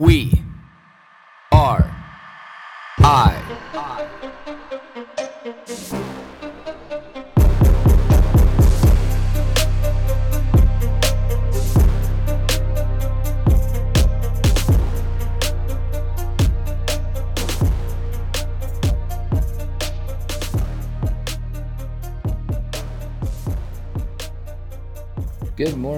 We are I.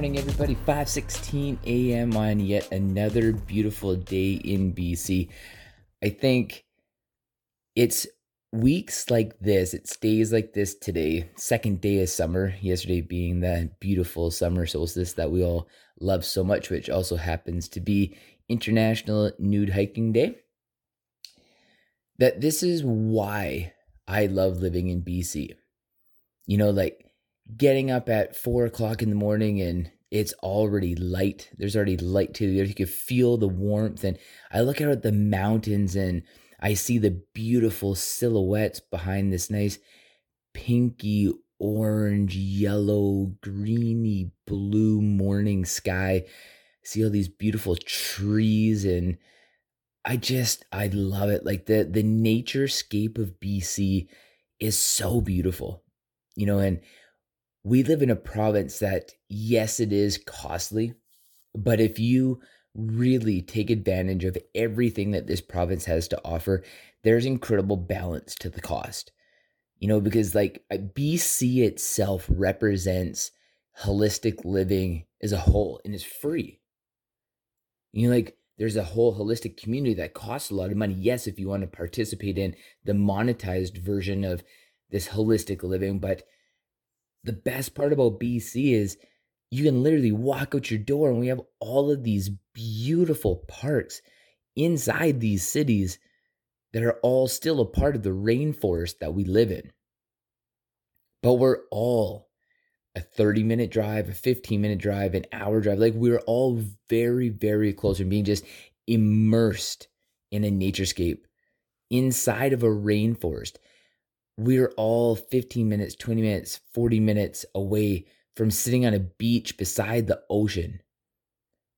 morning, everybody. 5:16 a.m. on yet another beautiful day in BC. I think it's weeks like this, it's days like this today, second day of summer, yesterday being the beautiful summer solstice that we all love so much, which also happens to be International Nude Hiking Day. That this is why I love living in BC. You know, like getting up at four o'clock in the morning and it's already light. There's already light to the earth. You can feel the warmth. And I look out at the mountains and I see the beautiful silhouettes behind this nice pinky, orange, yellow, greeny, blue morning sky. See all these beautiful trees and I just I love it. Like the the nature scape of BC is so beautiful. You know, and we live in a province that, yes, it is costly, but if you really take advantage of everything that this province has to offer, there's incredible balance to the cost. You know, because like uh, BC itself represents holistic living as a whole and is free. You know, like there's a whole holistic community that costs a lot of money. Yes, if you want to participate in the monetized version of this holistic living, but the best part about BC is you can literally walk out your door and we have all of these beautiful parks inside these cities that are all still a part of the rainforest that we live in. But we're all a 30 minute drive, a 15 minute drive, an hour drive. Like we're all very, very close and being just immersed in a naturescape inside of a rainforest we're all 15 minutes, 20 minutes, 40 minutes away from sitting on a beach beside the ocean.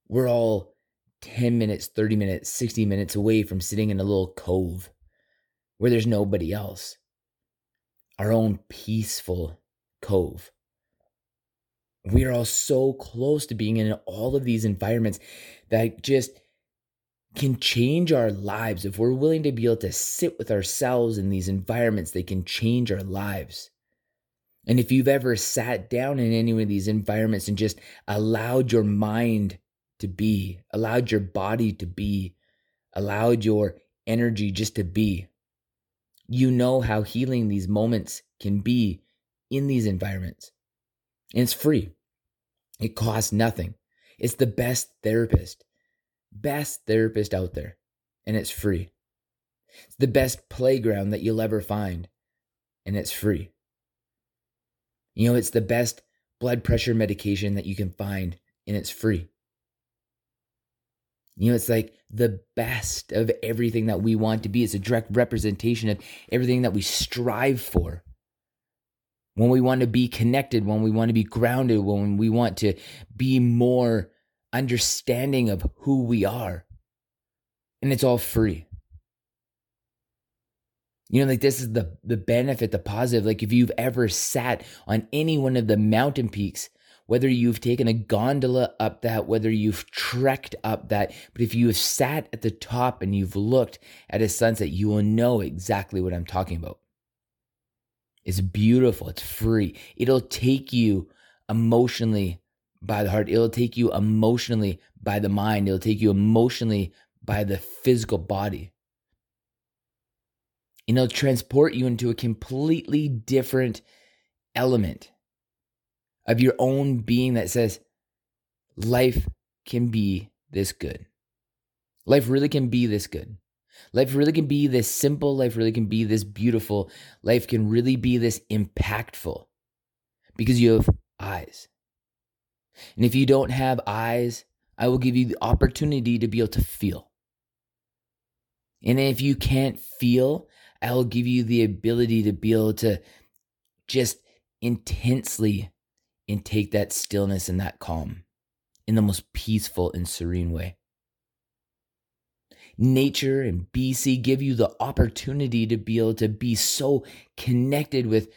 We're all 10 minutes, 30 minutes, 60 minutes away from sitting in a little cove where there's nobody else. Our own peaceful cove. We are all so close to being in all of these environments that just can change our lives. If we're willing to be able to sit with ourselves in these environments, they can change our lives. And if you've ever sat down in any of these environments and just allowed your mind to be, allowed your body to be, allowed your energy just to be, you know how healing these moments can be in these environments. And it's free, it costs nothing. It's the best therapist best therapist out there, and it's free. It's the best playground that you'll ever find, and it's free. You know, it's the best blood pressure medication that you can find, and it's free. You know, it's like the best of everything that we want to be. It's a direct representation of everything that we strive for. When we want to be connected, when we want to be grounded, when we want to be more understanding of who we are. And it's all free. You know, like this is the the benefit, the positive. Like if you've ever sat on any one of the mountain peaks, whether you've taken a gondola up that, whether you've trekked up that, but if you have sat at the top and you've looked at a sunset, you will know exactly what I'm talking about. It's beautiful, it's free. It'll take you emotionally by the heart. It'll take you emotionally by the mind. It'll take you emotionally by the physical body. And it'll transport you into a completely different element of your own being that says, life can be this good. Life really can be this good. Life really can be this simple. Life really can be this beautiful. Life can really be this impactful because you have eyes. And if you don't have eyes, I will give you the opportunity to be able to feel. And if you can't feel, I will give you the ability to be able to just intensely intake that stillness and that calm in the most peaceful and serene way. nature and BC give you the opportunity to be able to be so connected with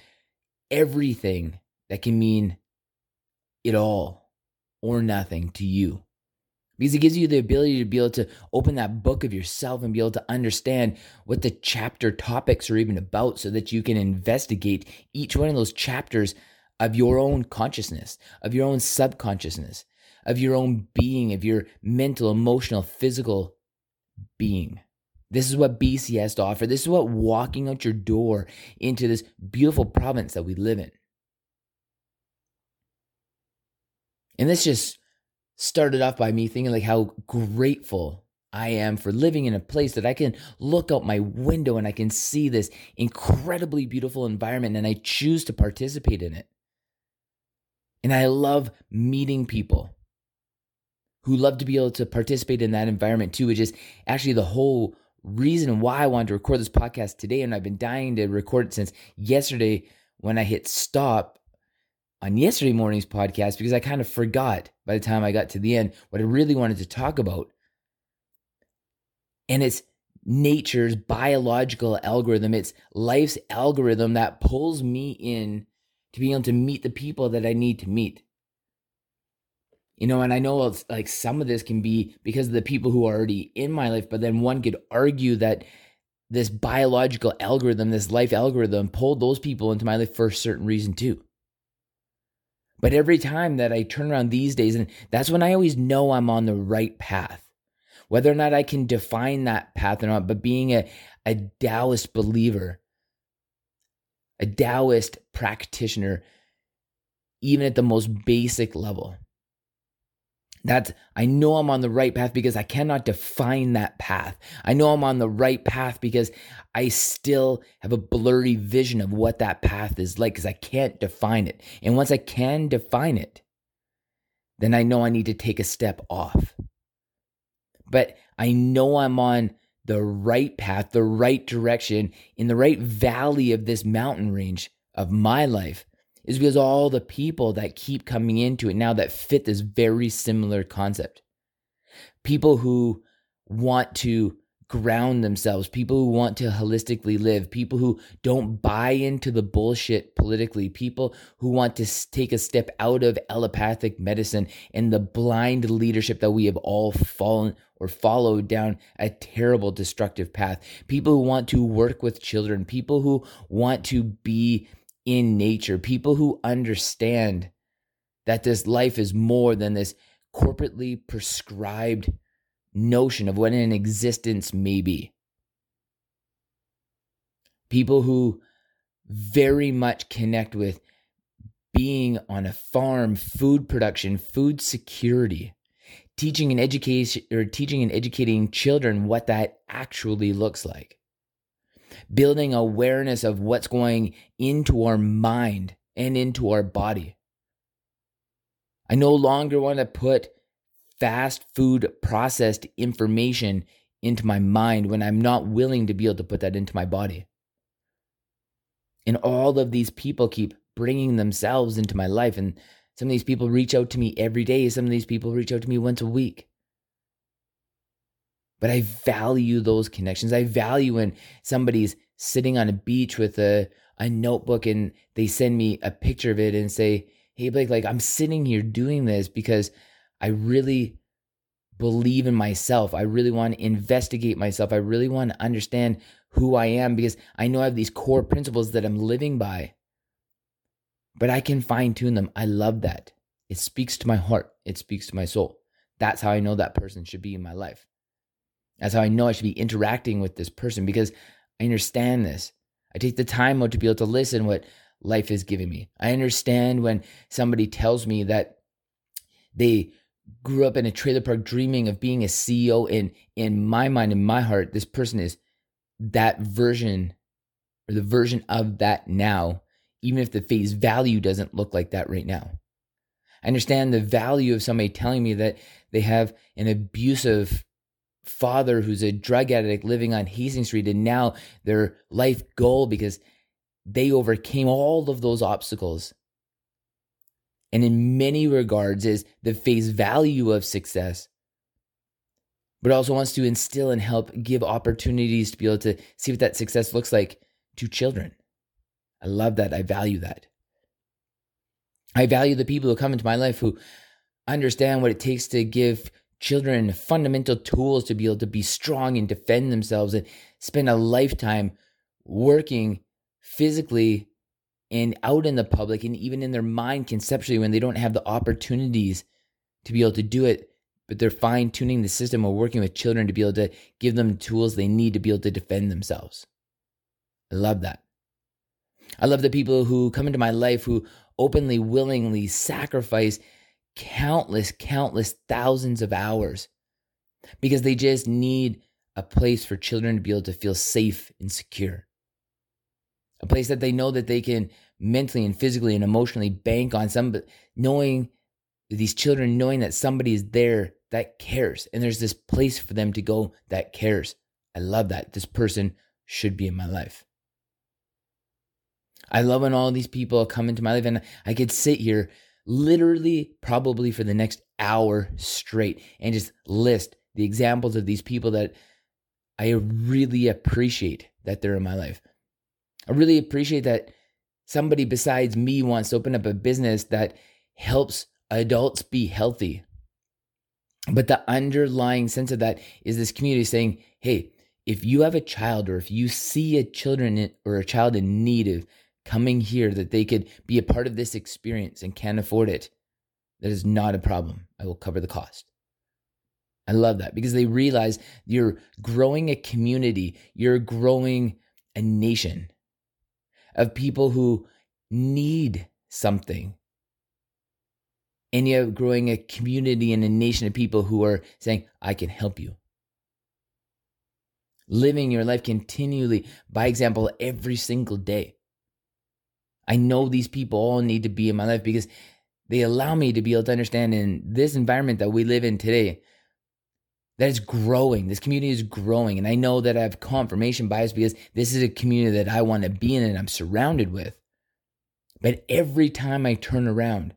everything that can mean it all or nothing to you. Because it gives you the ability to be able to open that book of yourself and be able to understand what the chapter topics are even about so that you can investigate each one of those chapters of your own consciousness, of your own subconsciousness, of your own being, of your mental, emotional, physical being. This is what BC has to offer. This is what walking out your door into this beautiful province that we live in. And this just started off by me thinking like how grateful I am for living in a place that I can look out my window and I can see this incredibly beautiful environment and I choose to participate in it. And I love meeting people who love to be able to participate in that environment too, which is actually the whole reason why I wanted to record this podcast today. And I've been dying to record it since yesterday when I hit stop on yesterday morning's podcast because I kind of forgot by the time I got to the end what I really wanted to talk about. And it's nature's biological algorithm, it's life's algorithm that pulls me in to be able to meet the people that I need to meet. You know, and I know it's like some of this can be because of the people who are already in my life, but then one could argue that this biological algorithm, this life algorithm, pulled those people into my life for a certain reason too. But every time that I turn around these days, and that's when I always know I'm on the right path. Whether or not I can define that path or not, but being a, a Taoist believer, a Taoist practitioner, even at the most basic level, that's, I know I'm on the right path because I cannot define that path. I know I'm on the right path because I still have a blurry vision of what that path is like because I can't define it. And once I can define it, then I know I need to take a step off. But I know I'm on the right path, the right direction, in the right valley of this mountain range of my life is because all the people that keep coming into it now that fit this very similar concept. People who want to ground themselves, people who want to holistically live, people who don't buy into the bullshit politically, people who want to take a step out of allopathic medicine and the blind leadership that we have all fallen or followed down a terrible destructive path, people who want to work with children, people who want to be in nature, people who understand that this life is more than this corporately prescribed notion of what an existence may be. People who very much connect with being on a farm, food production, food security, teaching and education or teaching and educating children what that actually looks like building awareness of what's going into our mind and into our body. I no longer want to put fast food processed information into my mind when I'm not willing to be able to put that into my body. And all of these people keep bringing themselves into my life. And some of these people reach out to me every day. Some of these people reach out to me once a week. But I value those connections. I value when somebody's sitting on a beach with a, a notebook and they send me a picture of it and say, Hey, Blake, like I'm sitting here doing this because I really believe in myself. I really want to investigate myself. I really want to understand who I am because I know I have these core principles that I'm living by. But I can fine tune them. I love that. It speaks to my heart, it speaks to my soul. That's how I know that person should be in my life. That's how I know I should be interacting with this person because I understand this. I take the time out to be able to listen what life is giving me. I understand when somebody tells me that they grew up in a trailer park dreaming of being a CEO and in my mind in my heart this person is that version or the version of that now even if the face value doesn't look like that right now. I understand the value of somebody telling me that they have an abusive father who's a drug addict living on Hastings Street, and now their life goal because they overcame all of those obstacles. And in many regards, is the face value of success. but also wants to instill and help give opportunities to be able to see what that success looks like to children. I love that. I value that. I value the people who come into my life who understand what it takes to give children fundamental tools to be able to be strong and defend themselves and spend a lifetime working physically and out in the public and even in their mind conceptually when they don't have the opportunities to be able to do it but they're fine tuning the system or working with children to be able to give them tools they need to be able to defend themselves. I love that. I love the people who come into my life who openly willingly sacrifice countless countless thousands of hours because they just need a place for children to be able to feel safe and secure. A place that they know that they can mentally and physically and emotionally bank on some knowing these children knowing that somebody is there that cares and there's this place for them to go that cares. I love that. This person should be in my life. I love when all these people come into my life and i could sit here literally probably for the next hour straight and just list the examples of these people that i really appreciate that they're in my life I really appreciate that somebody besides me wants to open up a business that helps adults be healthy. But the underlying sense of that is this community saying, hey, if you have a child or if you see a children or a child in need of coming here that they could be a part of this experience and can't afford it, that is not a problem. I will cover the cost. I love that because they realize you're growing a community, you're growing a nation of people who need something. And you're growing a community and a nation of people who are saying, I can help you. Living your life continually by example every single day. I know these people all need to be in my life because they allow me to be able to understand in this environment that we live in today that it's growing. This community is growing. And I know that I have confirmation bias because this is a community that I want to be in and I'm surrounded with. But every time I turn around,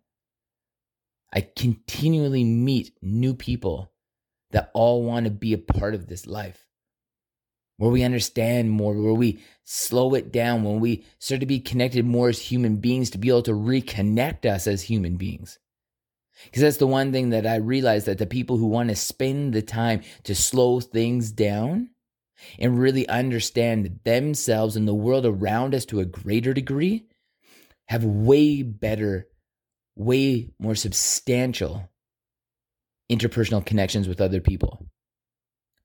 I continually meet new people that all want to be a part of this life. Where we understand more, where we slow it down, when we start to be connected more as human beings to be able to reconnect us as human beings. Because that's the one thing that I realize that the people who want to spend the time to slow things down and really understand themselves and the world around us to a greater degree have way better, way more substantial interpersonal connections with other people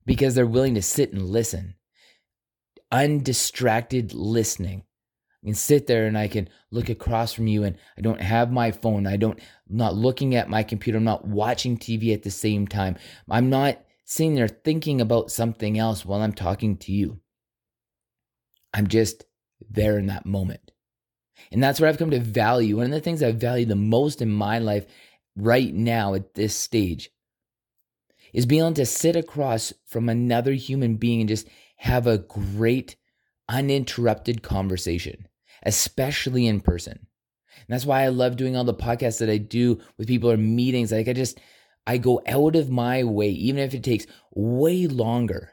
because they're willing to sit and listen. Undistracted listening I can sit there and I can look across from you and I don't have my phone. I don't I'm not looking at my computer. I'm not watching TV at the same time. I'm not sitting there thinking about something else while I'm talking to you. I'm just there in that moment. And that's where I've come to value. One of the things I value the most in my life right now at this stage is being able to sit across from another human being and just have a great uninterrupted conversation especially in person. And that's why I love doing all the podcasts that I do with people or meetings. Like I just, I go out of my way, even if it takes way longer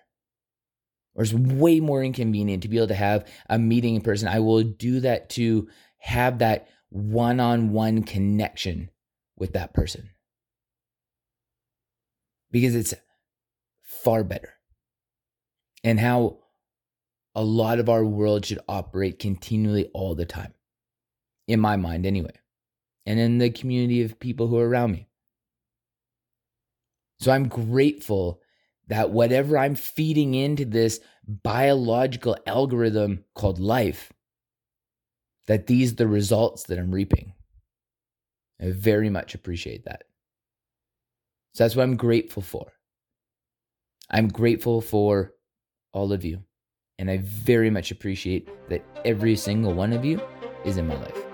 or it's way more inconvenient to be able to have a meeting in person. I will do that to have that one on one connection with that person because it's far better. And how a lot of our world should operate continually all the time, in my mind, anyway, and in the community of people who are around me. So I'm grateful that whatever I'm feeding into this biological algorithm called life, that these are the results that I'm reaping. I very much appreciate that. So that's what I'm grateful for. I'm grateful for all of you. And I very much appreciate that every single one of you is in my life.